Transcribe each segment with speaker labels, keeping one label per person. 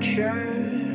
Speaker 1: future.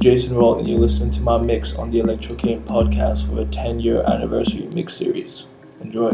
Speaker 2: Jason Rault, and you're listening to my mix on the Electrocaine podcast for a 10 year anniversary mix series. Enjoy.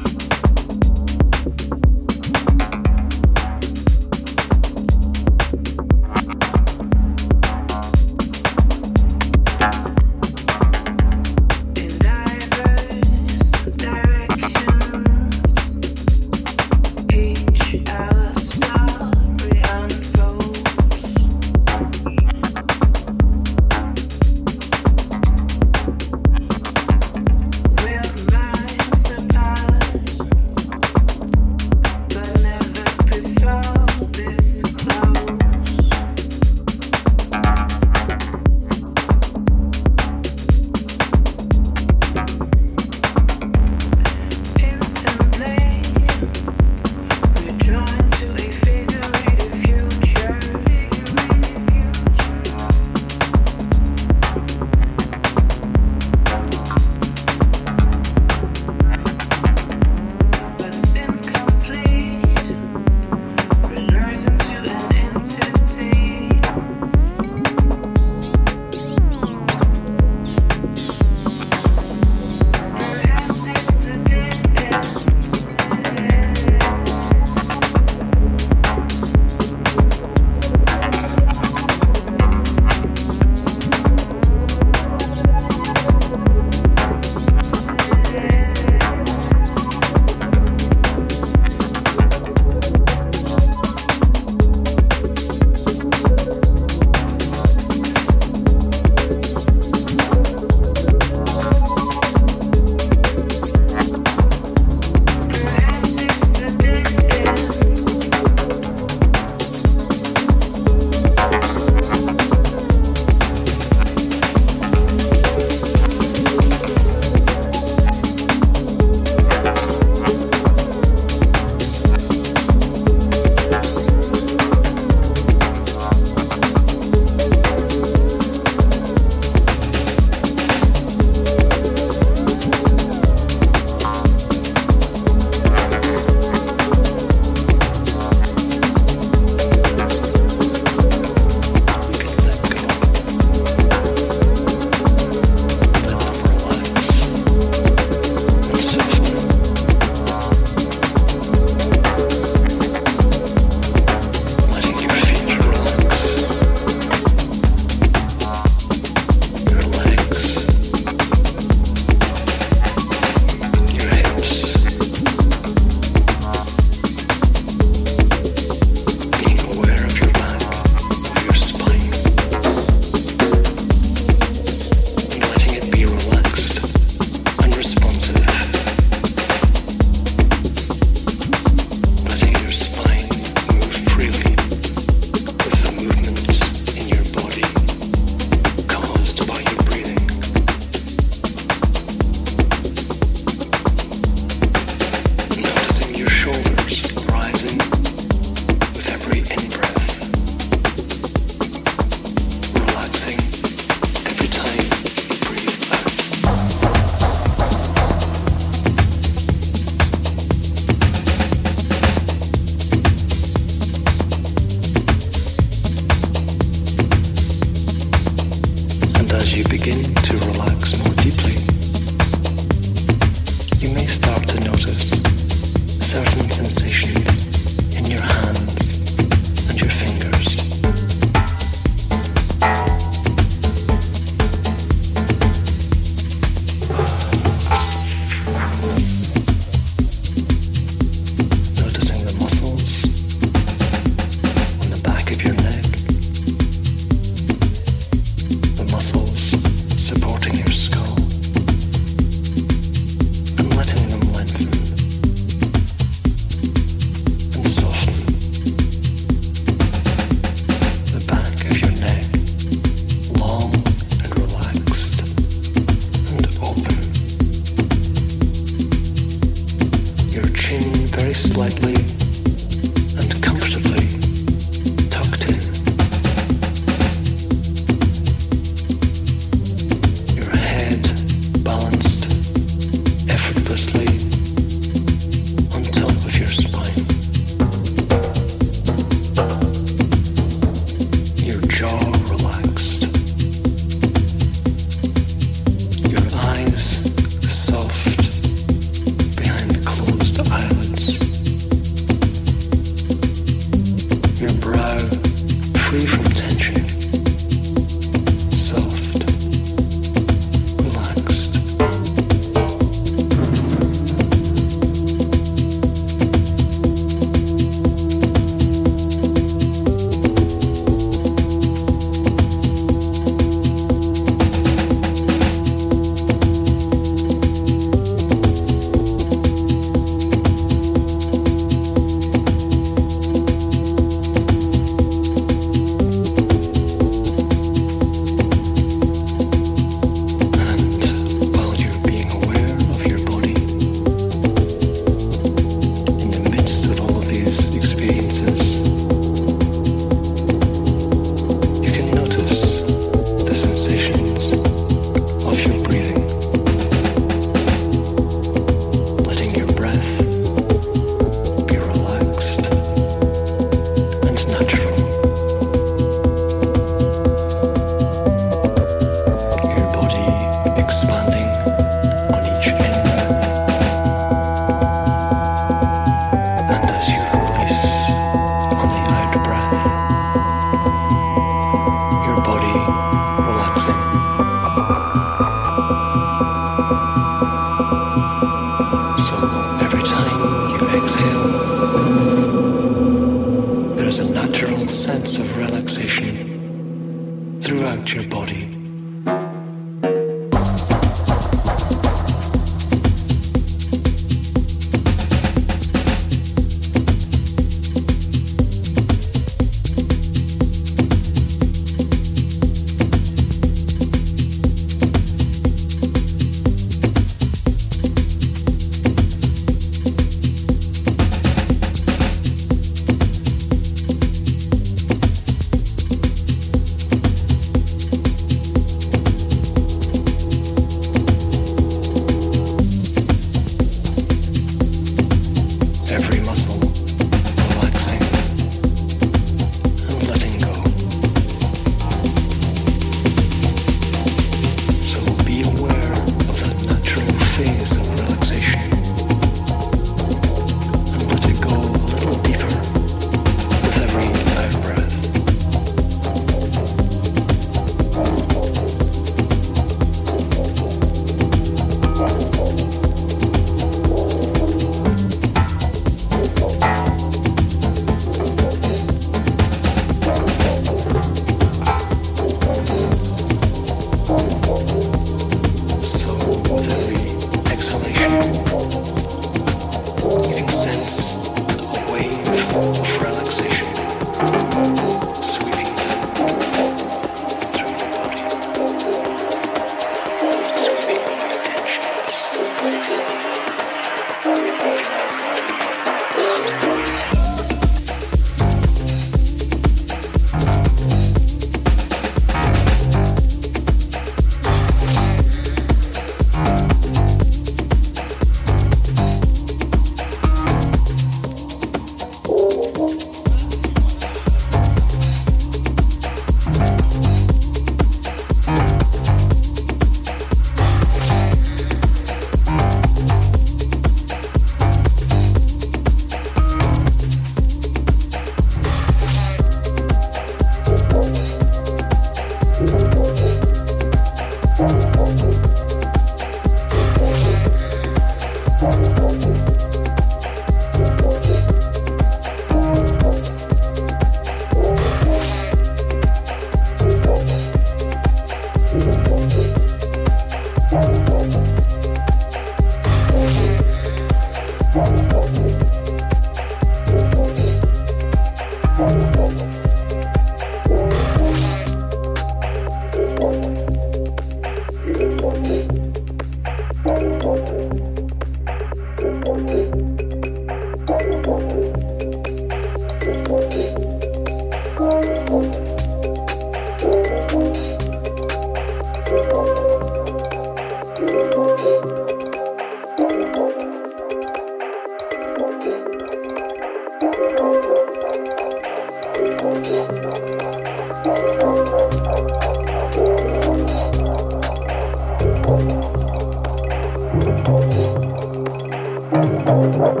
Speaker 3: Thank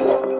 Speaker 2: you.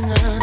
Speaker 2: tonight.